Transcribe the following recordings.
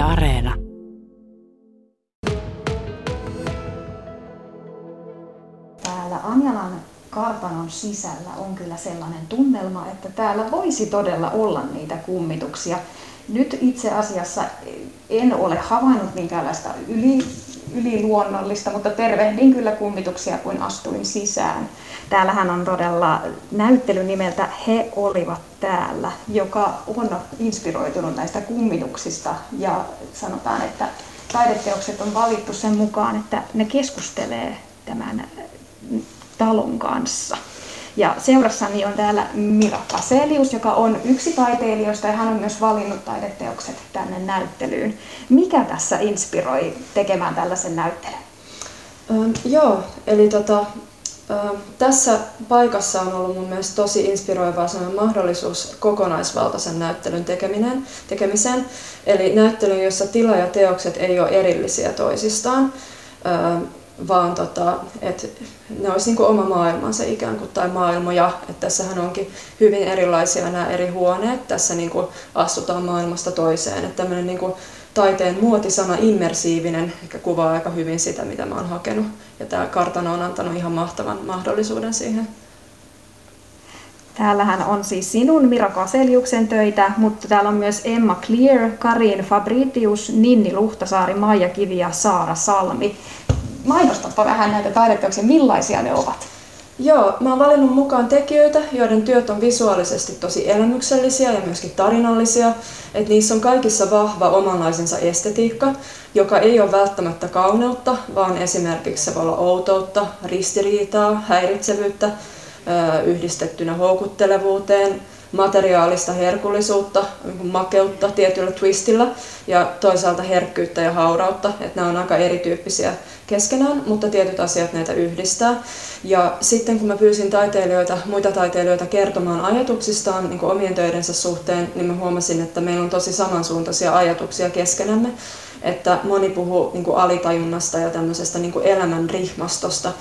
Areena. Täällä Anjalan kartanon sisällä on kyllä sellainen tunnelma, että täällä voisi todella olla niitä kummituksia. Nyt itse asiassa en ole havainnut minkäänlaista yli, yliluonnollista, mutta tervehdin kyllä kummituksia, kun astuin sisään. Täällähän on todella näyttely nimeltä He olivat täällä, joka on inspiroitunut näistä kummituksista ja sanotaan, että taideteokset on valittu sen mukaan, että ne keskustelee tämän talon kanssa. Ja seurassani on täällä Mira Paselius, joka on yksi taiteilijoista ja hän on myös valinnut taideteokset tänne näyttelyyn. Mikä tässä inspiroi tekemään tällaisen näyttelyn? Ähm, joo, eli tota, ähm, tässä paikassa on ollut mun mielestä tosi inspiroivaa mahdollisuus kokonaisvaltaisen näyttelyn tekeminen, tekemiseen. Eli näyttely, jossa tila ja teokset ei ole erillisiä toisistaan. Ähm, vaan tota, että ne olisi niin kuin oma maailmansa ikään kuin, tai maailmoja. Että tässähän onkin hyvin erilaisia nämä eri huoneet. Tässä niin kuin astutaan maailmasta toiseen. Että tämmöinen niin kuin taiteen muotisana immersiivinen ehkä kuvaa aika hyvin sitä, mitä mä oon hakenut. Ja tämä kartano on antanut ihan mahtavan mahdollisuuden siihen. Täällähän on siis sinun Mira Kaseliuksen töitä, mutta täällä on myös Emma Clear, Karin Fabritius, Ninni Luhtasaari, Maija Kivi ja Saara Salmi mainostapa vähän näitä taideteoksia, millaisia ne ovat? Joo, mä oon valinnut mukaan tekijöitä, joiden työt on visuaalisesti tosi elämyksellisiä ja myöskin tarinallisia. Et niissä on kaikissa vahva omanlaisensa estetiikka, joka ei ole välttämättä kauneutta, vaan esimerkiksi se voi olla outoutta, ristiriitaa, häiritsevyyttä yhdistettynä houkuttelevuuteen, materiaalista herkullisuutta, makeutta tietyllä twistillä ja toisaalta herkkyyttä ja haurautta. Että nämä on aika erityyppisiä keskenään, mutta tietyt asiat näitä yhdistää. Ja sitten kun mä pyysin taiteilijoita, muita taiteilijoita kertomaan ajatuksistaan niin omien töidensä suhteen, niin mä huomasin, että meillä on tosi samansuuntaisia ajatuksia keskenämme. Että moni puhuu niin kuin alitajunnasta ja tämmöisestä niin kuin elämän rihmastosta,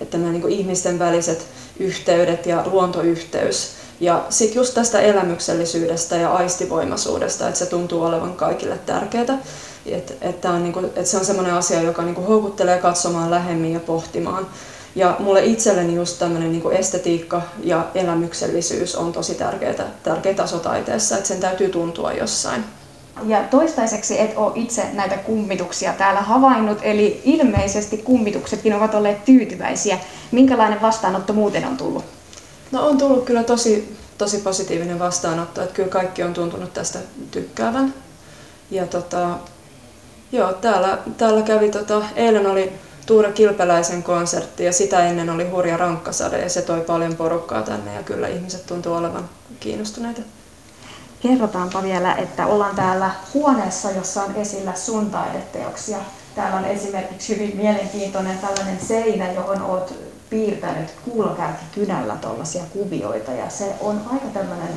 että nämä niin kuin ihmisten väliset yhteydet ja luontoyhteys ja sitten just tästä elämyksellisyydestä ja aistivoimaisuudesta, että se tuntuu olevan kaikille tärkeää. Että et on niinku, et se on semmoinen asia, joka niinku houkuttelee katsomaan lähemmin ja pohtimaan. Ja mulle itselleni just tämmöinen niinku estetiikka ja elämyksellisyys on tosi tärkeää, tärkeä taso taiteessa, että sen täytyy tuntua jossain. Ja toistaiseksi et ole itse näitä kummituksia täällä havainnut, eli ilmeisesti kummituksetkin ovat olleet tyytyväisiä. Minkälainen vastaanotto muuten on tullut? No on tullut kyllä tosi, tosi positiivinen vastaanotto, että kyllä kaikki on tuntunut tästä tykkäävän. Ja tota, joo, täällä, täällä kävi, tota, eilen oli Tuure Kilpeläisen konsertti ja sitä ennen oli hurja rankkasade ja se toi paljon porukkaa tänne ja kyllä ihmiset tuntuu olevan kiinnostuneita. Kerrotaanpa vielä, että ollaan täällä huoneessa, jossa on esillä sun taideteoksia. Täällä on esimerkiksi hyvin mielenkiintoinen tällainen seinä, johon olet piirtänyt kuulokärkikynällä tuollaisia kuvioita ja se on aika tämmöinen,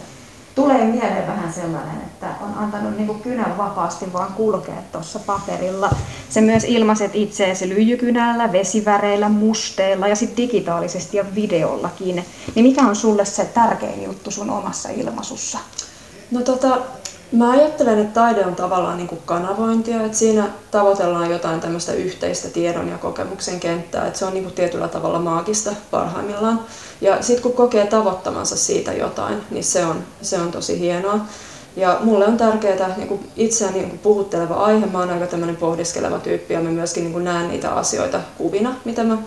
tulee mieleen vähän sellainen, että on antanut niin kynän vapaasti vaan kulkea tuossa paperilla. Se myös ilmaiset itseesi lyijykynällä, vesiväreillä, musteilla ja sitten digitaalisesti ja videollakin. Niin mikä on sulle se tärkein juttu sun omassa ilmaisussa? No tota, Mä ajattelen, että taide on tavallaan niin kuin kanavointia, että siinä tavoitellaan jotain tämmöistä yhteistä tiedon ja kokemuksen kenttää, että se on niin kuin tietyllä tavalla maagista parhaimmillaan. Ja sitten kun kokee tavoittamansa siitä jotain, niin se on, se on tosi hienoa. Ja mulle on tärkeää niin kuin itseäni niin kuin puhutteleva aihe, mä oon aika tämmöinen pohdiskeleva tyyppi ja mä myöskin niin kuin näen niitä asioita kuvina, mitä mä,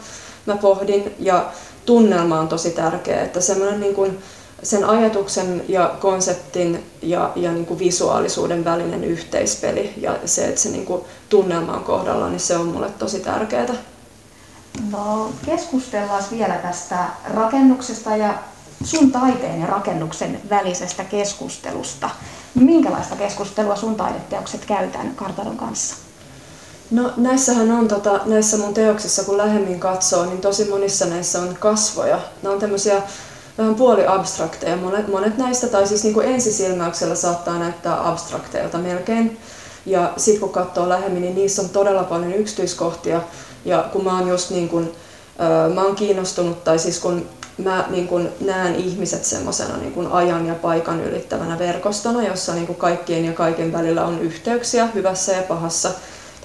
mä pohdin. Ja tunnelma on tosi tärkeä, että semmoinen niin kuin, sen ajatuksen ja konseptin ja, ja niin kuin visuaalisuuden välinen yhteispeli ja se, että se niin kuin tunnelma on kohdalla, niin se on mulle tosi tärkeää. No keskustellaan vielä tästä rakennuksesta ja sun taiteen ja rakennuksen välisestä keskustelusta. Minkälaista keskustelua sun taideteokset käytään kartanon kanssa? No näissähän on, tota, näissä mun teoksissa kun lähemmin katsoo, niin tosi monissa näissä on kasvoja. Nämä on tämmöisiä vähän puoliabstrakteja. Monet, monet näistä, tai siis niin kuin ensisilmäyksellä saattaa näyttää abstrakteilta melkein. Ja sitten kun katsoo lähemmin, niin niissä on todella paljon yksityiskohtia. Ja kun mä oon just niin kuin, mä oon kiinnostunut, tai siis kun mä niin kun näen ihmiset semmoisena niin ajan ja paikan ylittävänä verkostona, jossa niin kun kaikkien ja kaiken välillä on yhteyksiä hyvässä ja pahassa,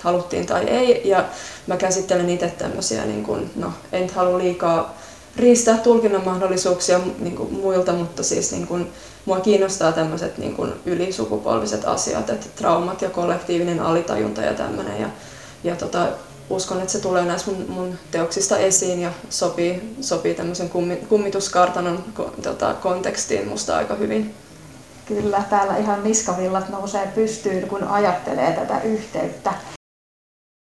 haluttiin tai ei. Ja mä käsittelen itse tämmöisiä, niin kun, no en halua liikaa riistää tulkinnan mahdollisuuksia niin kuin muilta, mutta siis niin kuin, mua kiinnostaa tämmöiset niin kuin ylisukupolviset asiat, että traumat ja kollektiivinen alitajunta ja tämmöinen. Ja, ja tota, uskon, että se tulee näissä mun, mun teoksista esiin ja sopii, sopii tämmöisen kummi, kummituskartanon tota, kontekstiin musta aika hyvin. Kyllä, täällä ihan niskavillat nousee pystyyn, kun ajattelee tätä yhteyttä.